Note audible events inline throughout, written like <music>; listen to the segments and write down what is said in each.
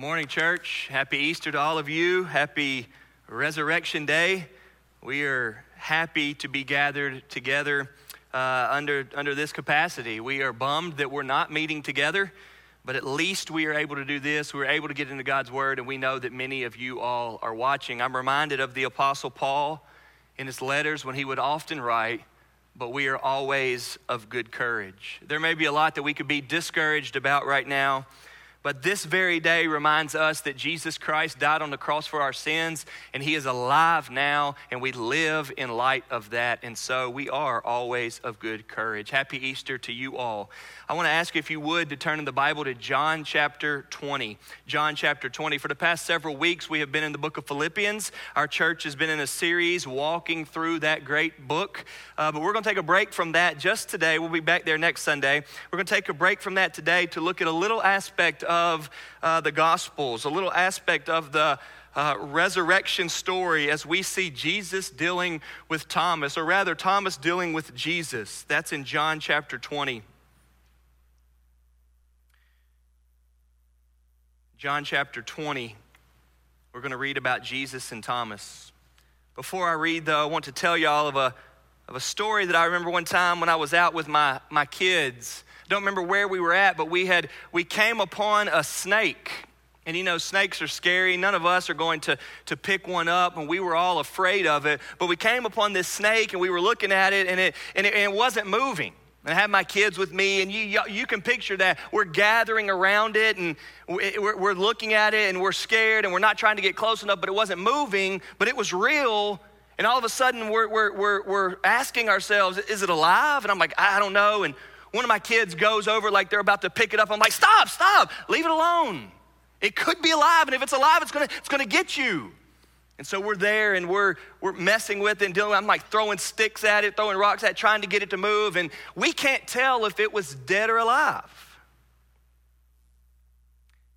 Good morning, church. Happy Easter to all of you. Happy Resurrection Day. We are happy to be gathered together uh, under, under this capacity. We are bummed that we're not meeting together, but at least we are able to do this. We're able to get into God's Word, and we know that many of you all are watching. I'm reminded of the Apostle Paul in his letters when he would often write, but we are always of good courage. There may be a lot that we could be discouraged about right now. But this very day reminds us that Jesus Christ died on the cross for our sins, and He is alive now, and we live in light of that. And so we are always of good courage. Happy Easter to you all. I want to ask if you would to turn in the Bible to John chapter 20. John chapter 20. For the past several weeks, we have been in the book of Philippians. Our church has been in a series walking through that great book. Uh, but we're going to take a break from that just today. We'll be back there next Sunday. We're going to take a break from that today to look at a little aspect of uh, the Gospels, a little aspect of the uh, resurrection story as we see Jesus dealing with Thomas, or rather, Thomas dealing with Jesus. That's in John chapter 20. John chapter 20, we're going to read about Jesus and Thomas. Before I read, though, I want to tell y'all of a, of a story that I remember one time when I was out with my, my kids. Don't remember where we were at, but we had we came upon a snake. And you know, snakes are scary. None of us are going to, to pick one up, and we were all afraid of it. But we came upon this snake and we were looking at it, and it, and it, and it wasn't moving. And I had my kids with me, and you, you can picture that. We're gathering around it, and we're, we're looking at it, and we're scared, and we're not trying to get close enough, but it wasn't moving, but it was real. And all of a sudden, we're, we're, we're, we're asking ourselves, is it alive? And I'm like, I don't know. And one of my kids goes over like they're about to pick it up. I'm like, stop, stop, leave it alone. It could be alive, and if it's alive, it's gonna, it's gonna get you. And so we're there and we're, we're messing with it and dealing. I'm like throwing sticks at it, throwing rocks at it, trying to get it to move. And we can't tell if it was dead or alive.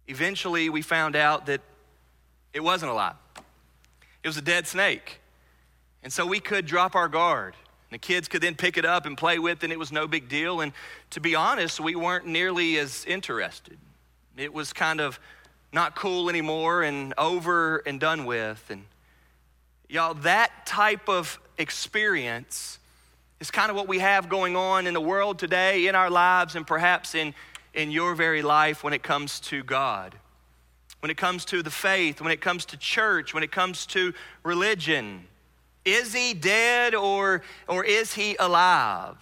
Eventually, we found out that it wasn't alive, it was a dead snake. And so we could drop our guard. The kids could then pick it up and play with, and it was no big deal. And to be honest, we weren't nearly as interested. It was kind of not cool anymore and over and done with. And Y'all, that type of experience is kind of what we have going on in the world today, in our lives, and perhaps in, in your very life when it comes to God. When it comes to the faith, when it comes to church, when it comes to religion. Is he dead or, or is he alive?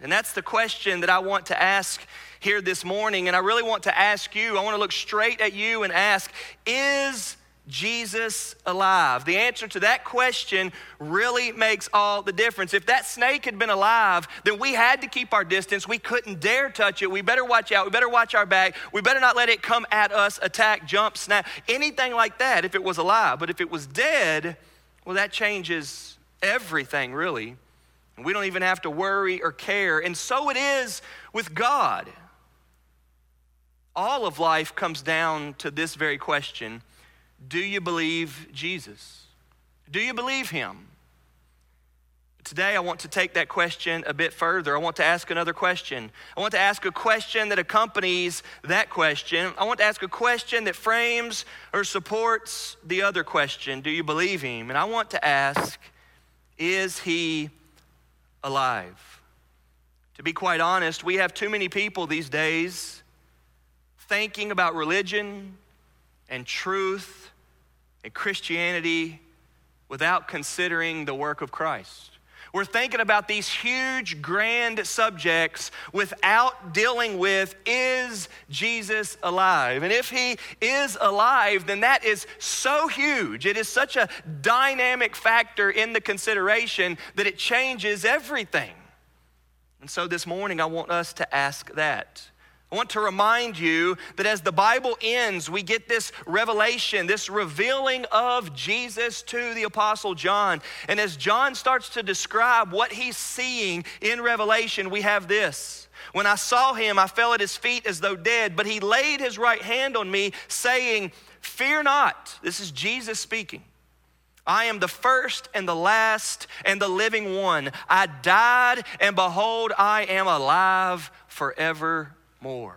And that's the question that I want to ask here this morning. And I really want to ask you, I want to look straight at you and ask, is Jesus alive? The answer to that question really makes all the difference. If that snake had been alive, then we had to keep our distance. We couldn't dare touch it. We better watch out. We better watch our back. We better not let it come at us, attack, jump, snap, anything like that if it was alive. But if it was dead, well, that changes everything, really. We don't even have to worry or care. And so it is with God. All of life comes down to this very question do you believe Jesus? Do you believe him? Today, I want to take that question a bit further. I want to ask another question. I want to ask a question that accompanies that question. I want to ask a question that frames or supports the other question Do you believe him? And I want to ask Is he alive? To be quite honest, we have too many people these days thinking about religion and truth and Christianity without considering the work of Christ. We're thinking about these huge, grand subjects without dealing with is Jesus alive? And if he is alive, then that is so huge. It is such a dynamic factor in the consideration that it changes everything. And so this morning, I want us to ask that. I want to remind you that as the Bible ends, we get this revelation, this revealing of Jesus to the Apostle John. And as John starts to describe what he's seeing in Revelation, we have this. When I saw him, I fell at his feet as though dead, but he laid his right hand on me, saying, Fear not. This is Jesus speaking. I am the first and the last and the living one. I died, and behold, I am alive forever more.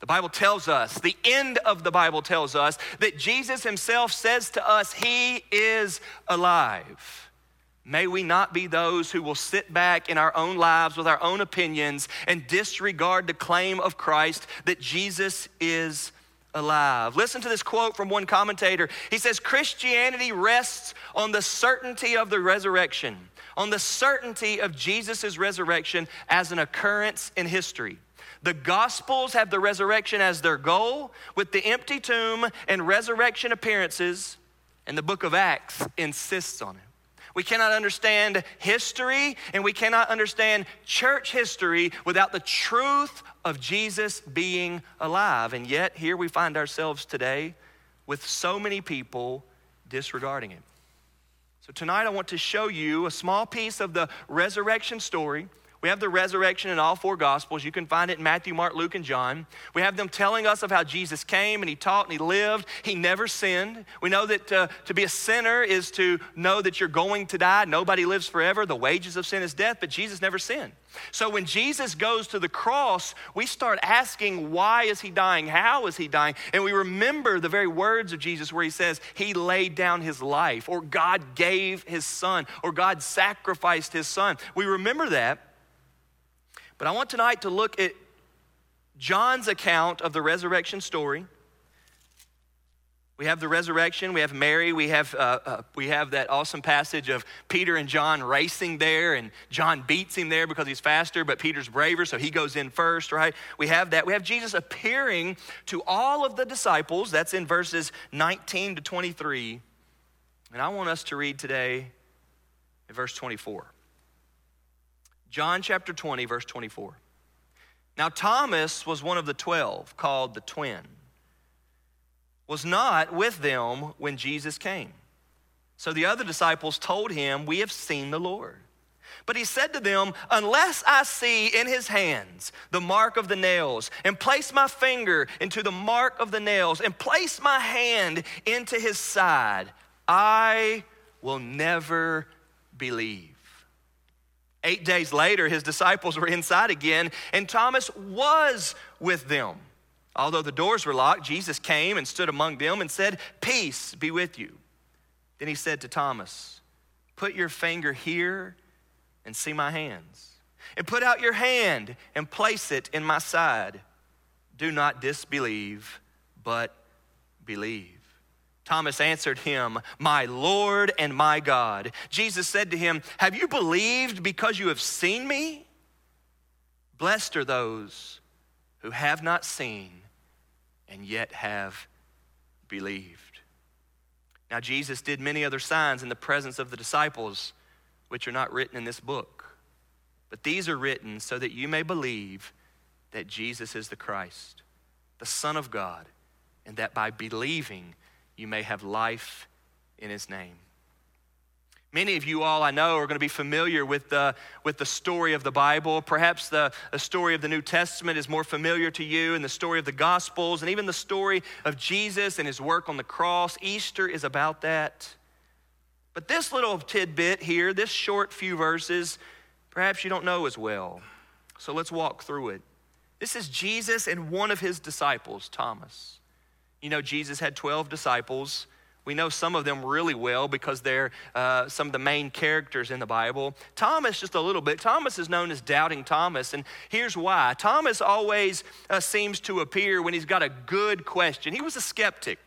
The Bible tells us, the end of the Bible tells us, that Jesus himself says to us, He is alive. May we not be those who will sit back in our own lives with our own opinions and disregard the claim of Christ that Jesus is alive. Listen to this quote from one commentator. He says, Christianity rests on the certainty of the resurrection, on the certainty of Jesus' resurrection as an occurrence in history. The Gospels have the resurrection as their goal, with the empty tomb and resurrection appearances, and the book of Acts insists on it. We cannot understand history and we cannot understand church history without the truth of Jesus being alive. And yet, here we find ourselves today with so many people disregarding it. So, tonight I want to show you a small piece of the resurrection story we have the resurrection in all four gospels. You can find it in Matthew, Mark, Luke, and John. We have them telling us of how Jesus came and he taught and he lived. He never sinned. We know that uh, to be a sinner is to know that you're going to die. Nobody lives forever. The wages of sin is death, but Jesus never sinned. So when Jesus goes to the cross, we start asking, why is he dying? How is he dying? And we remember the very words of Jesus where he says, he laid down his life, or God gave his son, or God sacrificed his son. We remember that. But I want tonight to look at John's account of the resurrection story. We have the resurrection, we have Mary, we have, uh, uh, we have that awesome passage of Peter and John racing there, and John beats him there because he's faster, but Peter's braver, so he goes in first, right? We have that. We have Jesus appearing to all of the disciples. That's in verses 19 to 23. And I want us to read today in verse 24. John chapter 20, verse 24. Now, Thomas was one of the twelve, called the twin, was not with them when Jesus came. So the other disciples told him, We have seen the Lord. But he said to them, Unless I see in his hands the mark of the nails, and place my finger into the mark of the nails, and place my hand into his side, I will never believe. Eight days later, his disciples were inside again, and Thomas was with them. Although the doors were locked, Jesus came and stood among them and said, Peace be with you. Then he said to Thomas, Put your finger here and see my hands, and put out your hand and place it in my side. Do not disbelieve, but believe. Thomas answered him, My Lord and my God. Jesus said to him, Have you believed because you have seen me? Blessed are those who have not seen and yet have believed. Now, Jesus did many other signs in the presence of the disciples, which are not written in this book. But these are written so that you may believe that Jesus is the Christ, the Son of God, and that by believing, you may have life in his name. Many of you all I know are going to be familiar with the, with the story of the Bible. Perhaps the, the story of the New Testament is more familiar to you, and the story of the Gospels, and even the story of Jesus and his work on the cross. Easter is about that. But this little tidbit here, this short few verses, perhaps you don't know as well. So let's walk through it. This is Jesus and one of his disciples, Thomas. You know, Jesus had 12 disciples. We know some of them really well because they're uh, some of the main characters in the Bible. Thomas, just a little bit. Thomas is known as Doubting Thomas, and here's why. Thomas always uh, seems to appear when he's got a good question. He was a skeptic.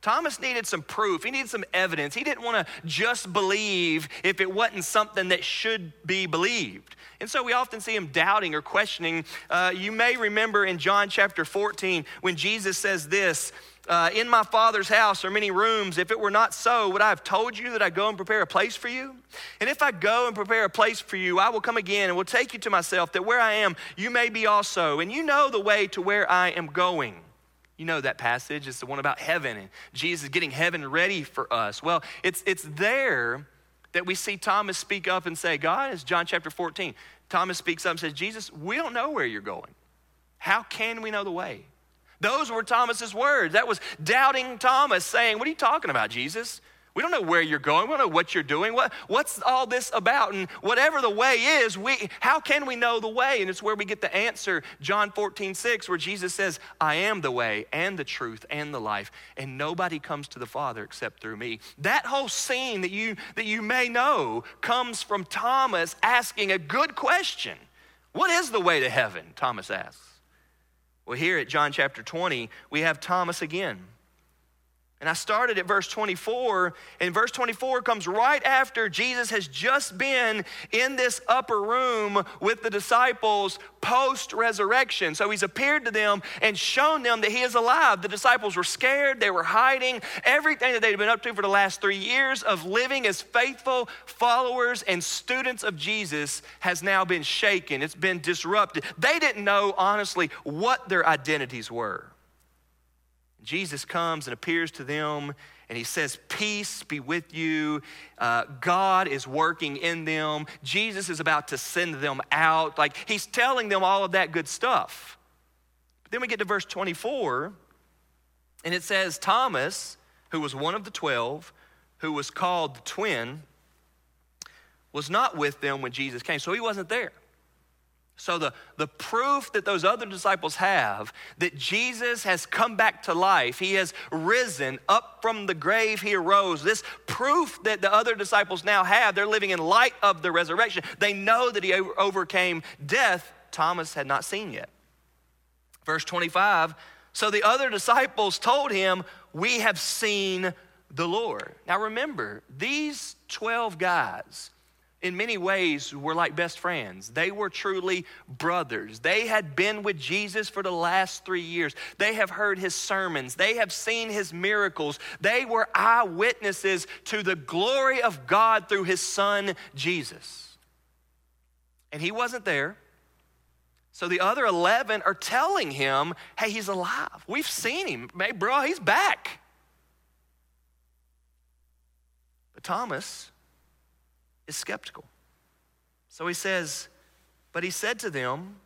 Thomas needed some proof. He needed some evidence. He didn't want to just believe if it wasn't something that should be believed. And so we often see him doubting or questioning. Uh, you may remember in John chapter 14 when Jesus says this uh, In my Father's house are many rooms. If it were not so, would I have told you that I go and prepare a place for you? And if I go and prepare a place for you, I will come again and will take you to myself, that where I am, you may be also. And you know the way to where I am going. You know that passage. It's the one about heaven and Jesus getting heaven ready for us. Well, it's, it's there that we see Thomas speak up and say, God, it's John chapter 14. Thomas speaks up and says, Jesus, we don't know where you're going. How can we know the way? Those were Thomas's words. That was doubting Thomas saying, What are you talking about, Jesus? We don't know where you're going. We don't know what you're doing. What, what's all this about? And whatever the way is, we, how can we know the way? And it's where we get the answer, John 14, 6, where Jesus says, I am the way and the truth and the life, and nobody comes to the Father except through me. That whole scene that you, that you may know comes from Thomas asking a good question. What is the way to heaven? Thomas asks. Well, here at John chapter 20, we have Thomas again. And I started at verse 24, and verse 24 comes right after Jesus has just been in this upper room with the disciples post resurrection. So he's appeared to them and shown them that he is alive. The disciples were scared, they were hiding. Everything that they'd been up to for the last three years of living as faithful followers and students of Jesus has now been shaken, it's been disrupted. They didn't know, honestly, what their identities were. Jesus comes and appears to them and he says, Peace be with you. Uh, God is working in them. Jesus is about to send them out. Like he's telling them all of that good stuff. But then we get to verse 24, and it says, Thomas, who was one of the twelve, who was called the twin, was not with them when Jesus came. So he wasn't there. So, the, the proof that those other disciples have that Jesus has come back to life, he has risen up from the grave, he arose. This proof that the other disciples now have, they're living in light of the resurrection. They know that he overcame death, Thomas had not seen yet. Verse 25 So the other disciples told him, We have seen the Lord. Now remember, these 12 guys, in many ways were like best friends. They were truly brothers. They had been with Jesus for the last three years. They have heard his sermons. They have seen his miracles. They were eyewitnesses to the glory of God through his son, Jesus. And he wasn't there. So the other 11 are telling him, hey, he's alive. We've seen him. Hey, bro, he's back. But Thomas, is skeptical. So he says, But he said to them,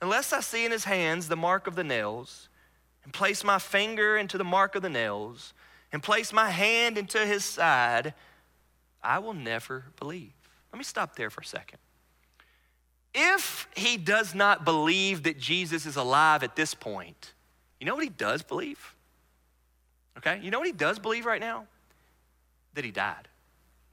Unless I see in his hands the mark of the nails, and place my finger into the mark of the nails, and place my hand into his side, I will never believe. Let me stop there for a second. If he does not believe that Jesus is alive at this point, you know what he does believe? Okay? You know what he does believe right now? That he died.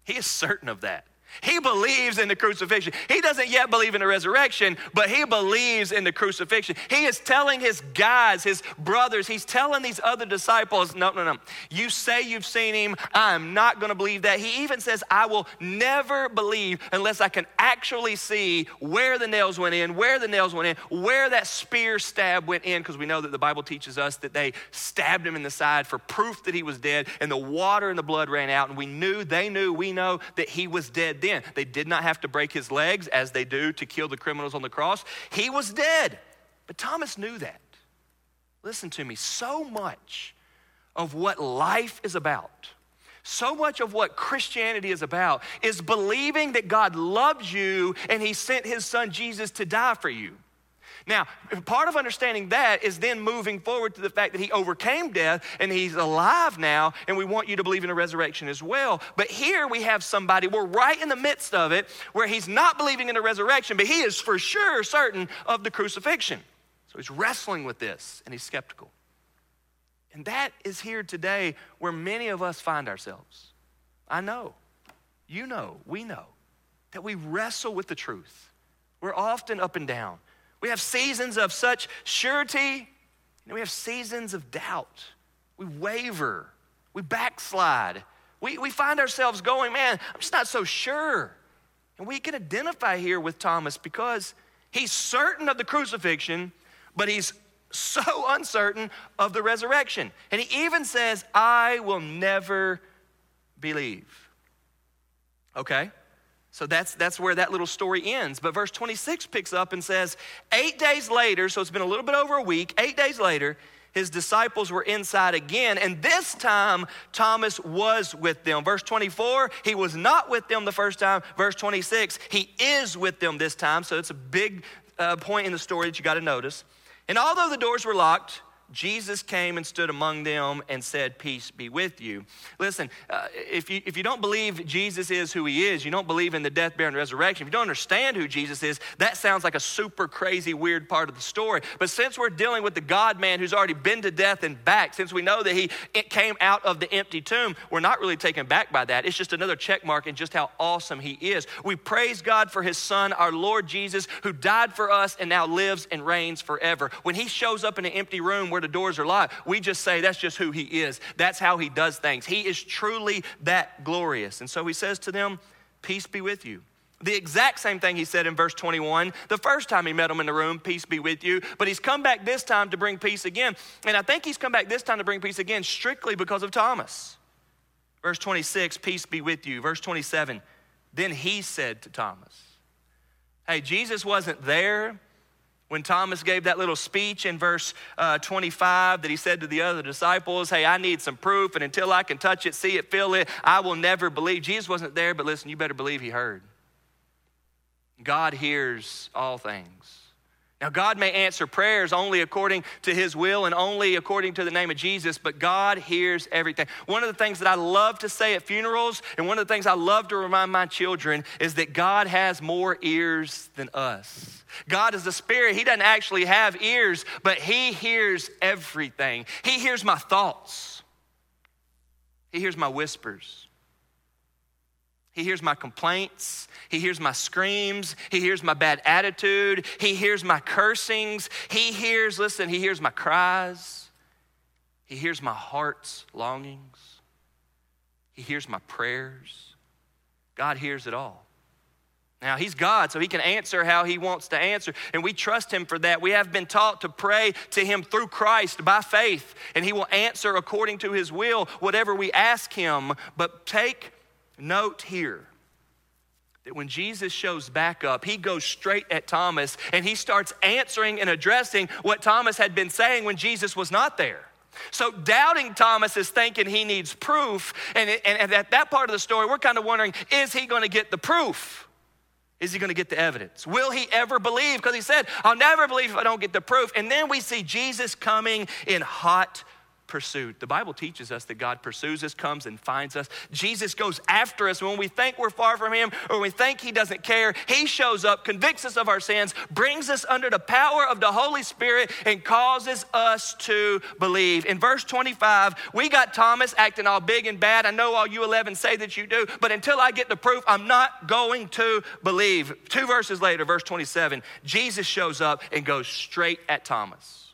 He is certain of that. He believes in the crucifixion. He doesn't yet believe in the resurrection, but he believes in the crucifixion. He is telling his guys, his brothers, he's telling these other disciples, no, no, no. You say you've seen him. I'm not going to believe that. He even says, I will never believe unless I can actually see where the nails went in, where the nails went in, where that spear stab went in, because we know that the Bible teaches us that they stabbed him in the side for proof that he was dead, and the water and the blood ran out, and we knew, they knew, we know that he was dead then. They did not have to break his legs as they do to kill the criminals on the cross. He was dead. But Thomas knew that. Listen to me, so much of what life is about, so much of what Christianity is about, is believing that God loves you and he sent his son Jesus to die for you. Now, part of understanding that is then moving forward to the fact that he overcame death and he's alive now, and we want you to believe in a resurrection as well. But here we have somebody, we're right in the midst of it, where he's not believing in a resurrection, but he is for sure certain of the crucifixion. So he's wrestling with this and he's skeptical. And that is here today where many of us find ourselves. I know, you know, we know that we wrestle with the truth. We're often up and down. We have seasons of such surety, and we have seasons of doubt. We waver, we backslide. We, we find ourselves going, man, I'm just not so sure. And we can identify here with Thomas because he's certain of the crucifixion, but he's so <laughs> uncertain of the resurrection. And he even says, I will never believe. Okay? So that's, that's where that little story ends. But verse 26 picks up and says, Eight days later, so it's been a little bit over a week, eight days later, his disciples were inside again, and this time Thomas was with them. Verse 24, he was not with them the first time. Verse 26, he is with them this time. So it's a big uh, point in the story that you got to notice. And although the doors were locked, Jesus came and stood among them and said, Peace be with you. Listen, uh, if, you, if you don't believe Jesus is who he is, you don't believe in the death, burial, and resurrection, if you don't understand who Jesus is, that sounds like a super crazy, weird part of the story. But since we're dealing with the God man who's already been to death and back, since we know that he came out of the empty tomb, we're not really taken back by that. It's just another check mark in just how awesome he is. We praise God for his son, our Lord Jesus, who died for us and now lives and reigns forever. When he shows up in an empty room where the doors are locked, we just say that's just who he is. That's how he does things. He is truly that glorious. And so he says to them, Peace be with you. The exact same thing he said in verse 21 the first time he met them in the room, peace be with you. But he's come back this time to bring peace again. And I think he's come back this time to bring peace again strictly because of Thomas. Verse 26, peace be with you. Verse 27, then he said to Thomas, Hey, Jesus wasn't there when Thomas gave that little speech in verse uh, 25 that he said to the other disciples, Hey, I need some proof, and until I can touch it, see it, feel it, I will never believe. Jesus wasn't there, but listen, you better believe he heard. God hears all things. Now, God may answer prayers only according to His will and only according to the name of Jesus, but God hears everything. One of the things that I love to say at funerals, and one of the things I love to remind my children, is that God has more ears than us. God is the spirit. He doesn't actually have ears, but He hears everything. He hears my thoughts, He hears my whispers. He hears my complaints. He hears my screams. He hears my bad attitude. He hears my cursings. He hears, listen, he hears my cries. He hears my heart's longings. He hears my prayers. God hears it all. Now, He's God, so He can answer how He wants to answer, and we trust Him for that. We have been taught to pray to Him through Christ by faith, and He will answer according to His will whatever we ask Him. But take Note here that when Jesus shows back up, he goes straight at Thomas and he starts answering and addressing what Thomas had been saying when Jesus was not there. So, doubting Thomas is thinking he needs proof. And, and at that part of the story, we're kind of wondering is he going to get the proof? Is he going to get the evidence? Will he ever believe? Because he said, I'll never believe if I don't get the proof. And then we see Jesus coming in hot pursued. The Bible teaches us that God pursues us, comes and finds us. Jesus goes after us when we think we're far from Him or we think He doesn't care. He shows up, convicts us of our sins, brings us under the power of the Holy Spirit, and causes us to believe. In verse 25, we got Thomas acting all big and bad. I know all you 11 say that you do, but until I get the proof, I'm not going to believe. Two verses later, verse 27, Jesus shows up and goes straight at Thomas.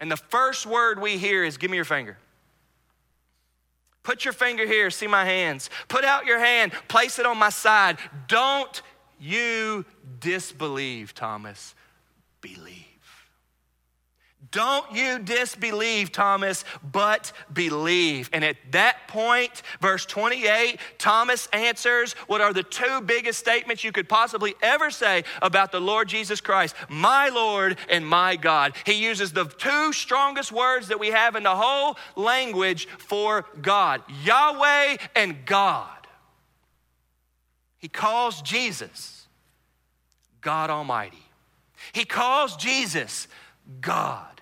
And the first word we hear is, Give me your finger. Put your finger here, see my hands. Put out your hand, place it on my side. Don't you disbelieve, Thomas. Believe. Don't you disbelieve, Thomas, but believe. And at that point, verse 28, Thomas answers what are the two biggest statements you could possibly ever say about the Lord Jesus Christ my Lord and my God. He uses the two strongest words that we have in the whole language for God Yahweh and God. He calls Jesus God Almighty. He calls Jesus God.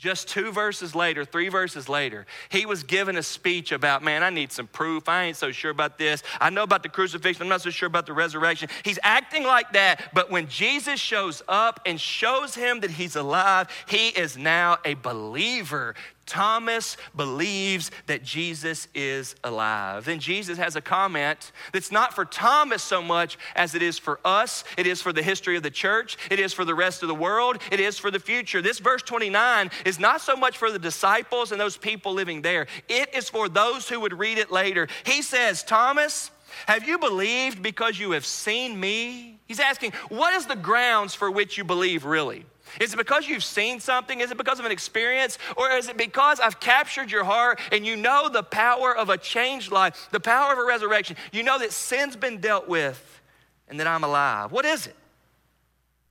Just two verses later, three verses later, he was given a speech about, man, I need some proof. I ain't so sure about this. I know about the crucifixion. I'm not so sure about the resurrection. He's acting like that, but when Jesus shows up and shows him that he's alive, he is now a believer. Thomas believes that Jesus is alive. Then Jesus has a comment that's not for Thomas so much as it is for us, it is for the history of the church, it is for the rest of the world, it is for the future. This verse 29 is not so much for the disciples and those people living there, it is for those who would read it later. He says, Thomas, have you believed because you have seen me? He's asking, what is the grounds for which you believe really? Is it because you've seen something? Is it because of an experience? Or is it because I've captured your heart and you know the power of a changed life, the power of a resurrection? You know that sin's been dealt with and that I'm alive. What is it?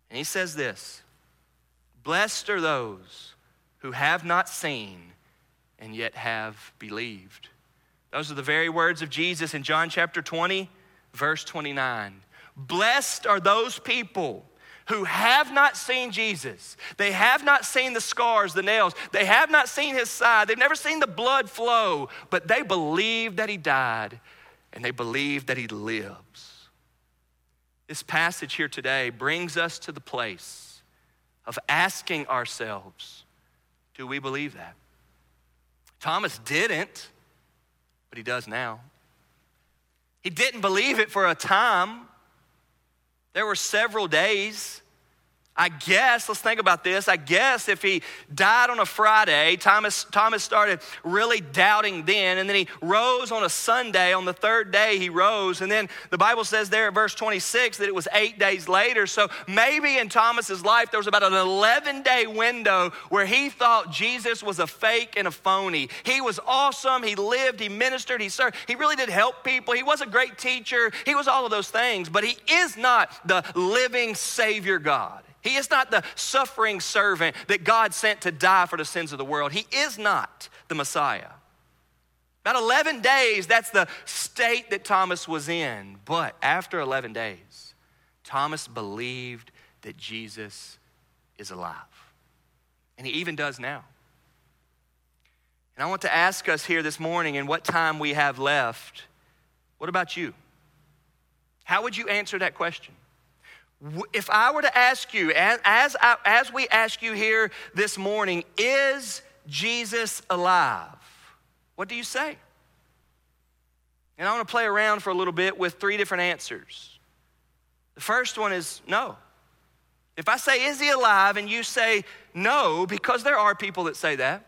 And he says this Blessed are those who have not seen and yet have believed. Those are the very words of Jesus in John chapter 20, verse 29. Blessed are those people who have not seen Jesus. They have not seen the scars, the nails. They have not seen his side. They've never seen the blood flow, but they believe that he died and they believe that he lives. This passage here today brings us to the place of asking ourselves do we believe that? Thomas didn't, but he does now. He didn't believe it for a time. There were several days I guess, let's think about this. I guess if he died on a Friday, Thomas, Thomas started really doubting then, and then he rose on a Sunday. On the third day, he rose. And then the Bible says there at verse 26 that it was eight days later. So maybe in Thomas's life, there was about an 11 day window where he thought Jesus was a fake and a phony. He was awesome. He lived, he ministered, he served. He really did help people. He was a great teacher. He was all of those things, but he is not the living Savior God. He is not the suffering servant that God sent to die for the sins of the world. He is not the Messiah. About 11 days, that's the state that Thomas was in. But after 11 days, Thomas believed that Jesus is alive. And he even does now. And I want to ask us here this morning, in what time we have left, what about you? How would you answer that question? If I were to ask you, as, as we ask you here this morning, is Jesus alive? What do you say? And I want to play around for a little bit with three different answers. The first one is no. If I say, is he alive? And you say no, because there are people that say that.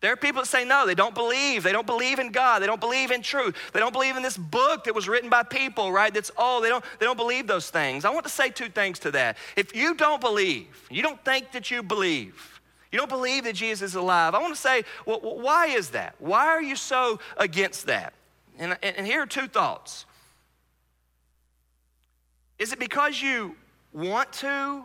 There are people that say no, they don't believe. They don't believe in God. They don't believe in truth. They don't believe in this book that was written by people, right? That's all. They don't, they don't believe those things. I want to say two things to that. If you don't believe, you don't think that you believe, you don't believe that Jesus is alive, I want to say, well, why is that? Why are you so against that? And, and here are two thoughts. Is it because you want to,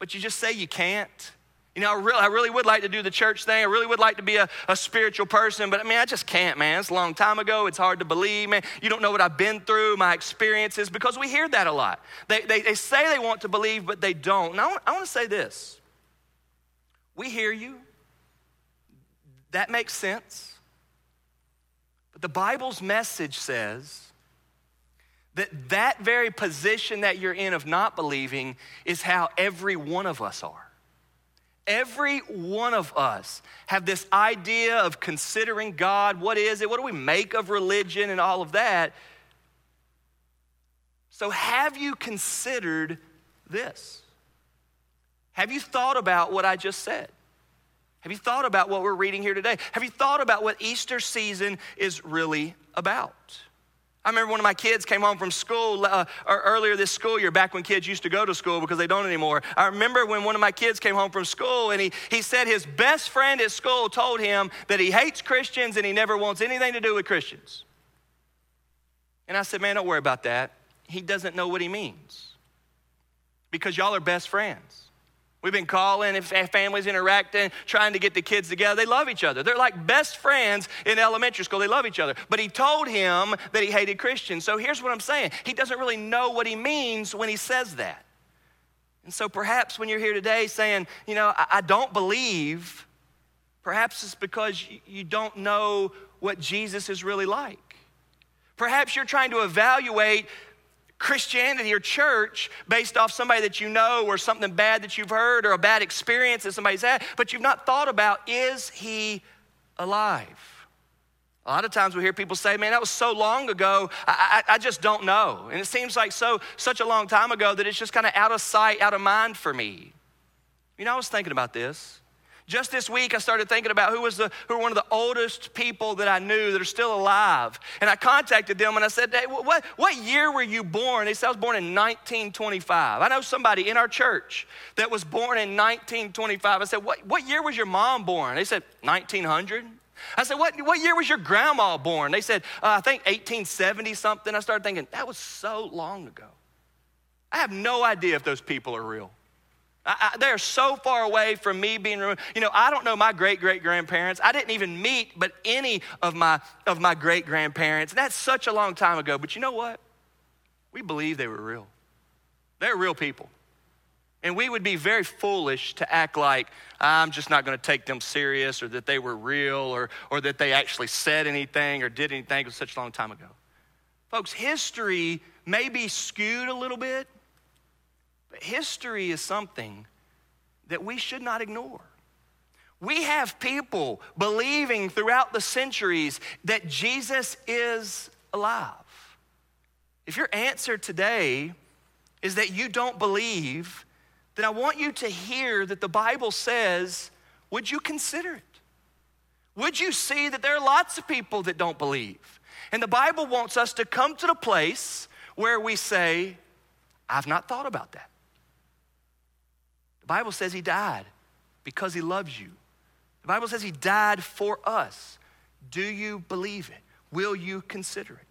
but you just say you can't? You know, I really, I really would like to do the church thing. I really would like to be a, a spiritual person, but I mean, I just can't, man. It's a long time ago. It's hard to believe, man. You don't know what I've been through, my experiences, because we hear that a lot. They, they, they say they want to believe, but they don't. And I want, I want to say this we hear you. That makes sense. But the Bible's message says that that very position that you're in of not believing is how every one of us are. Every one of us have this idea of considering God. What is it? What do we make of religion and all of that? So, have you considered this? Have you thought about what I just said? Have you thought about what we're reading here today? Have you thought about what Easter season is really about? I remember one of my kids came home from school uh, earlier this school year, back when kids used to go to school because they don't anymore. I remember when one of my kids came home from school and he, he said his best friend at school told him that he hates Christians and he never wants anything to do with Christians. And I said, Man, don't worry about that. He doesn't know what he means because y'all are best friends. We've been calling families interacting, trying to get the kids together. They love each other. They're like best friends in elementary school. They love each other. But he told him that he hated Christians. So here's what I'm saying he doesn't really know what he means when he says that. And so perhaps when you're here today saying, you know, I, I don't believe, perhaps it's because you don't know what Jesus is really like. Perhaps you're trying to evaluate Christianity or church based off somebody that you know or something bad that you've heard or a bad experience that somebody's had, but you've not thought about is he alive? A lot of times we hear people say, man, that was so long ago, I, I, I just don't know. And it seems like so such a long time ago that it's just kind of out of sight, out of mind for me. You know, I was thinking about this. Just this week, I started thinking about who was the, who were one of the oldest people that I knew that are still alive. And I contacted them and I said, hey, what, what year were you born? They said, I was born in 1925. I know somebody in our church that was born in 1925. I said, what, what year was your mom born? They said, 1900. I said, what, what year was your grandma born? They said, uh, I think 1870 something. I started thinking, that was so long ago. I have no idea if those people are real. I, I, they're so far away from me being removed. You know, I don't know my great great grandparents. I didn't even meet but any of my of my great grandparents. That's such a long time ago. But you know what? We believe they were real. They're real people. And we would be very foolish to act like I'm just not going to take them serious or that they were real or, or that they actually said anything or did anything such a long time ago. Folks, history may be skewed a little bit, but history is something that we should not ignore. We have people believing throughout the centuries that Jesus is alive. If your answer today is that you don't believe, then I want you to hear that the Bible says, would you consider it? Would you see that there are lots of people that don't believe? And the Bible wants us to come to the place where we say, I've not thought about that. Bible says he died because he loves you. The Bible says he died for us. Do you believe it? Will you consider it?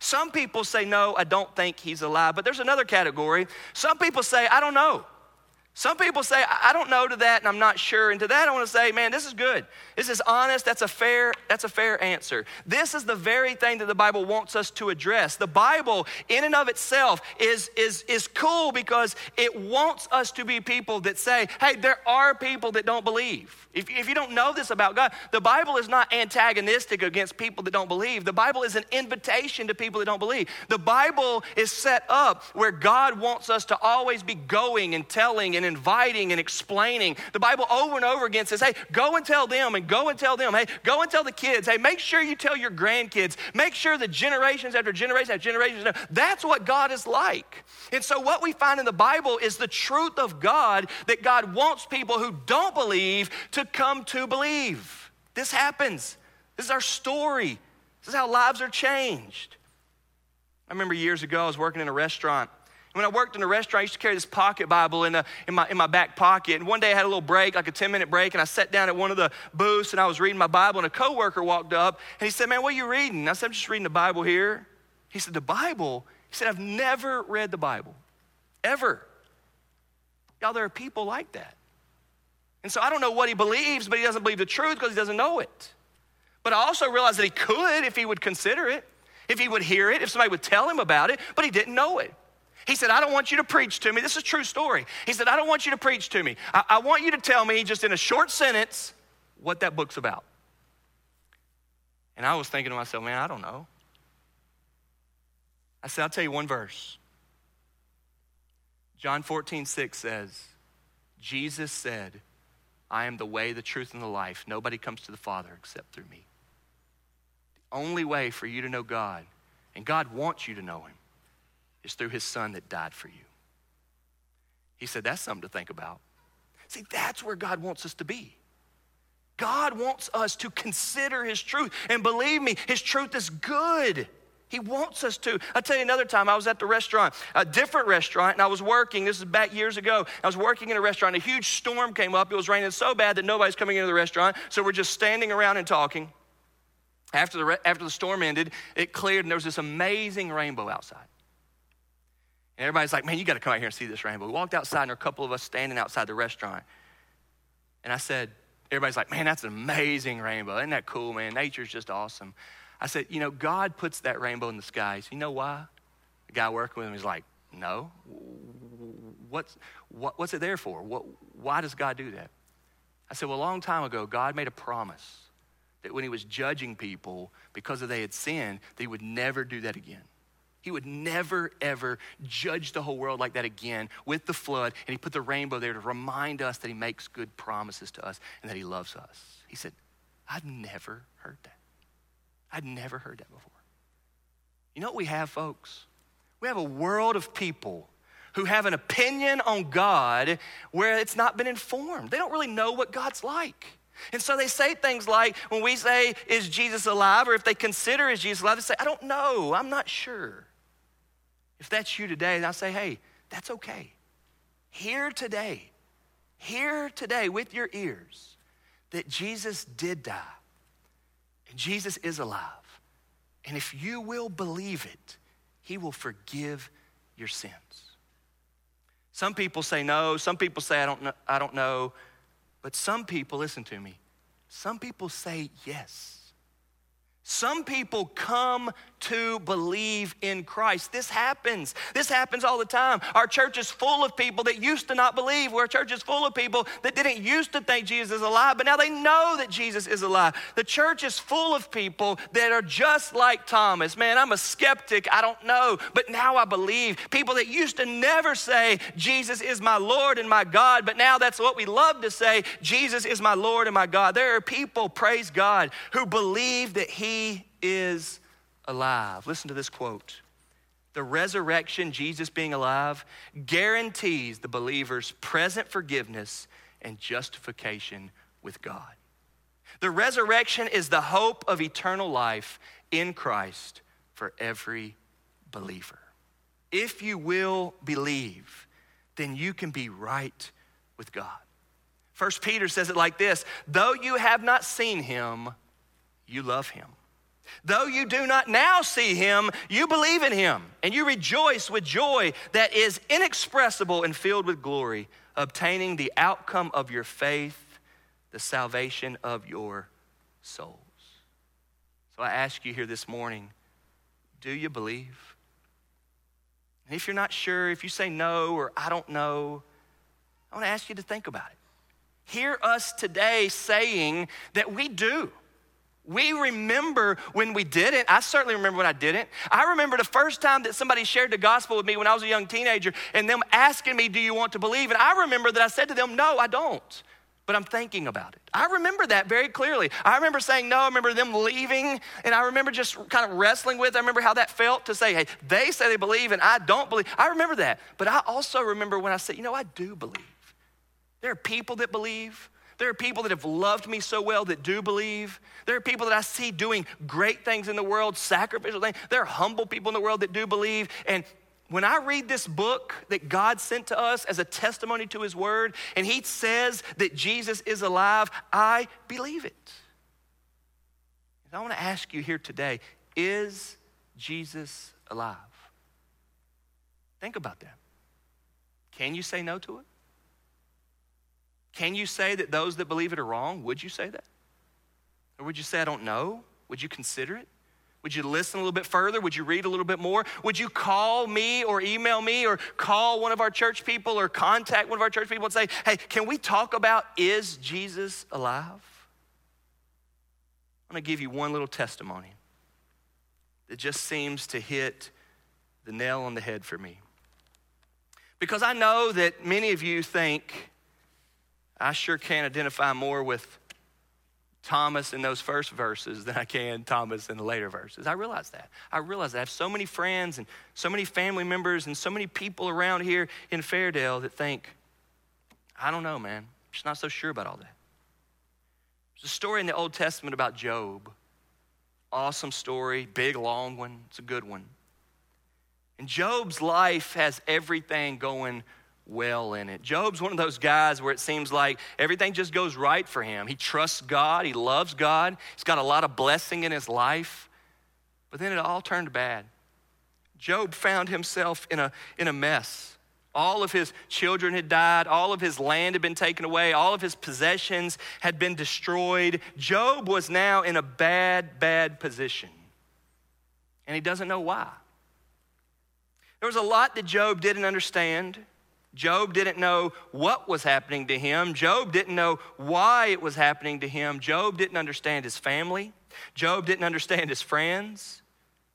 Some people say, No, I don't think he's alive. But there's another category. Some people say, I don't know. Some people say, I don't know to that and I'm not sure. And to that, I want to say, man, this is good. This is honest. That's a fair, that's a fair answer. This is the very thing that the Bible wants us to address. The Bible, in and of itself, is, is, is cool because it wants us to be people that say, hey, there are people that don't believe. If, if you don't know this about God, the Bible is not antagonistic against people that don't believe. The Bible is an invitation to people that don't believe. The Bible is set up where God wants us to always be going and telling and inviting and explaining. The Bible over and over again says, hey, go and tell them and go and tell them. Hey, go and tell the kids. Hey, make sure you tell your grandkids. Make sure the generations after generations after generations. That's what God is like. And so, what we find in the Bible is the truth of God that God wants people who don't believe to come to believe. This happens. This is our story. This is how lives are changed. I remember years ago, I was working in a restaurant. When I worked in a restaurant, I used to carry this pocket Bible in, the, in, my, in my back pocket. And one day I had a little break, like a 10 minute break, and I sat down at one of the booths and I was reading my Bible. And a coworker walked up and he said, Man, what are you reading? I said, I'm just reading the Bible here. He said, The Bible? He said, I've never read the Bible, ever. Y'all, there are people like that. And so I don't know what he believes, but he doesn't believe the truth because he doesn't know it. But I also realize that he could if he would consider it, if he would hear it, if somebody would tell him about it, but he didn't know it. He said, I don't want you to preach to me. This is a true story. He said, I don't want you to preach to me. I, I want you to tell me just in a short sentence what that book's about. And I was thinking to myself, man, I don't know. I said, I'll tell you one verse. John 14, 6 says, Jesus said, I am the way, the truth, and the life. Nobody comes to the Father except through me. The only way for you to know God, and God wants you to know Him, is through His Son that died for you. He said, That's something to think about. See, that's where God wants us to be. God wants us to consider His truth. And believe me, His truth is good. He wants us to. I'll tell you another time, I was at the restaurant, a different restaurant, and I was working. This is back years ago. I was working in a restaurant. A huge storm came up. It was raining so bad that nobody's coming into the restaurant. So we're just standing around and talking. After the, after the storm ended, it cleared, and there was this amazing rainbow outside. And everybody's like, man, you got to come out here and see this rainbow. We walked outside, and there were a couple of us standing outside the restaurant. And I said, everybody's like, man, that's an amazing rainbow. Isn't that cool, man? Nature's just awesome. I said, you know, God puts that rainbow in the skies. You know why? The guy working with him is like, no. What's, what, what's it there for? What, why does God do that? I said, well, a long time ago, God made a promise that when he was judging people because they had sinned, that he would never do that again. He would never, ever judge the whole world like that again with the flood. And he put the rainbow there to remind us that he makes good promises to us and that he loves us. He said, I've never heard that. I'd never heard that before. You know what we have, folks? We have a world of people who have an opinion on God where it's not been informed. They don't really know what God's like. And so they say things like, when we say, Is Jesus alive? or if they consider, Is Jesus alive? they say, I don't know. I'm not sure. If that's you today, I say, Hey, that's okay. Hear today, hear today with your ears that Jesus did die and Jesus is alive. And if you will believe it, he will forgive your sins. Some people say no, some people say I don't know, I don't know. But some people, listen to me, some people say yes. Some people come to believe in Christ. This happens. This happens all the time. Our church is full of people that used to not believe. Our church is full of people that didn't used to think Jesus is alive, but now they know that Jesus is alive. The church is full of people that are just like Thomas. Man, I'm a skeptic. I don't know, but now I believe. People that used to never say, Jesus is my Lord and my God, but now that's what we love to say, Jesus is my Lord and my God. There are people, praise God, who believe that He is alive. Listen to this quote. The resurrection, Jesus being alive, guarantees the believer's present forgiveness and justification with God. The resurrection is the hope of eternal life in Christ for every believer. If you will believe, then you can be right with God. First Peter says it like this though you have not seen him, you love him. Though you do not now see him, you believe in him, and you rejoice with joy that is inexpressible and filled with glory, obtaining the outcome of your faith, the salvation of your souls. So I ask you here this morning do you believe? And if you're not sure, if you say no or I don't know, I want to ask you to think about it. Hear us today saying that we do. We remember when we did it. I certainly remember when I didn't. I remember the first time that somebody shared the gospel with me when I was a young teenager and them asking me, Do you want to believe? And I remember that I said to them, No, I don't. But I'm thinking about it. I remember that very clearly. I remember saying no. I remember them leaving, and I remember just kind of wrestling with. It. I remember how that felt to say, "Hey, they say they believe, and I don't believe." I remember that. But I also remember when I said, "You know, I do believe." There are people that believe. There are people that have loved me so well that do believe. There are people that I see doing great things in the world, sacrificial things. There are humble people in the world that do believe. And when I read this book that God sent to us as a testimony to his word, and he says that Jesus is alive, I believe it. I want to ask you here today is Jesus alive? Think about that. Can you say no to it? Can you say that those that believe it are wrong? Would you say that? Or would you say, I don't know? Would you consider it? Would you listen a little bit further? Would you read a little bit more? Would you call me or email me or call one of our church people or contact one of our church people and say, hey, can we talk about is Jesus alive? I'm going to give you one little testimony that just seems to hit the nail on the head for me. Because I know that many of you think I sure can't identify more with Thomas in those first verses than I can Thomas in the later verses. I realize that. I realize that. I have so many friends and so many family members and so many people around here in Fairdale that think, I don't know, man. I'm just not so sure about all that. There's a story in the Old Testament about Job. Awesome story, big, long one. It's a good one. And Job's life has everything going well in it. Job's one of those guys where it seems like everything just goes right for him. He trusts God, he loves God, he's got a lot of blessing in his life. But then it all turned bad. Job found himself in a, in a mess. All of his children had died. All of his land had been taken away. All of his possessions had been destroyed. Job was now in a bad, bad position. And he doesn't know why. There was a lot that Job didn't understand. Job didn't know what was happening to him. Job didn't know why it was happening to him. Job didn't understand his family. Job didn't understand his friends.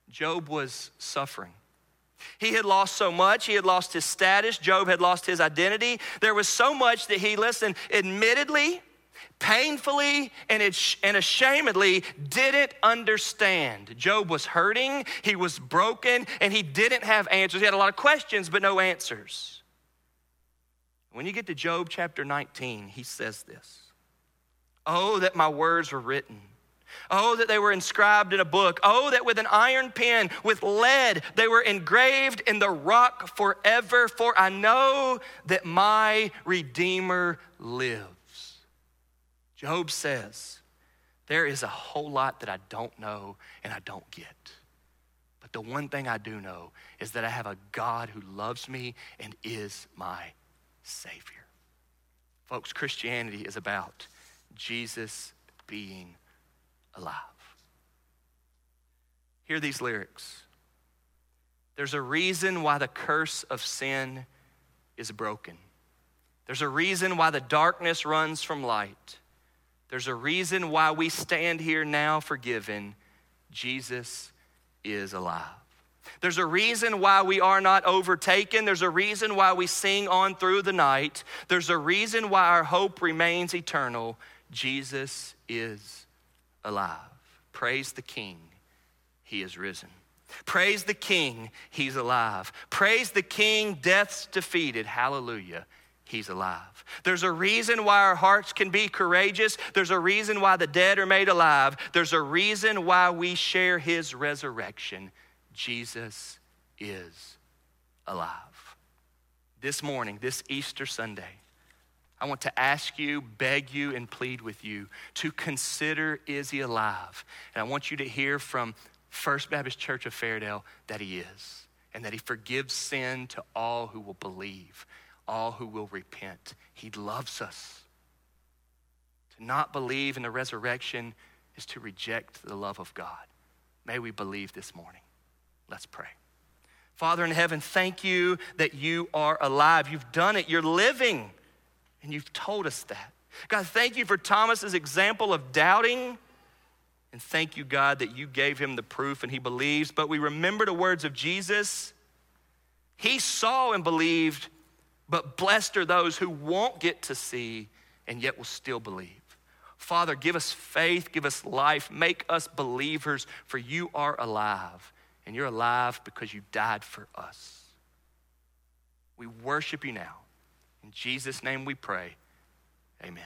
Job was suffering. He had lost so much. He had lost his status. Job had lost his identity. There was so much that he, listen, admittedly, painfully, and, and ashamedly didn't understand. Job was hurting, he was broken, and he didn't have answers. He had a lot of questions, but no answers. When you get to Job chapter 19, he says this Oh, that my words were written. Oh, that they were inscribed in a book. Oh, that with an iron pen, with lead, they were engraved in the rock forever. For I know that my Redeemer lives. Job says, There is a whole lot that I don't know and I don't get. But the one thing I do know is that I have a God who loves me and is my Savior. Folks, Christianity is about Jesus being alive. Hear these lyrics. There's a reason why the curse of sin is broken. There's a reason why the darkness runs from light. There's a reason why we stand here now forgiven. Jesus is alive. There's a reason why we are not overtaken. There's a reason why we sing on through the night. There's a reason why our hope remains eternal. Jesus is alive. Praise the King, He is risen. Praise the King, He's alive. Praise the King, death's defeated. Hallelujah. He's alive. There's a reason why our hearts can be courageous. There's a reason why the dead are made alive. There's a reason why we share his resurrection. Jesus is alive. This morning, this Easter Sunday, I want to ask you, beg you, and plead with you to consider is he alive? And I want you to hear from First Baptist Church of Fairdale that he is, and that he forgives sin to all who will believe all who will repent. He loves us. To not believe in the resurrection is to reject the love of God. May we believe this morning. Let's pray. Father in heaven, thank you that you are alive. You've done it. You're living, and you've told us that. God, thank you for Thomas's example of doubting. And thank you, God, that you gave him the proof and he believes. But we remember the words of Jesus. He saw and believed but blessed are those who won't get to see and yet will still believe. Father, give us faith, give us life, make us believers, for you are alive. And you're alive because you died for us. We worship you now. In Jesus' name we pray. Amen.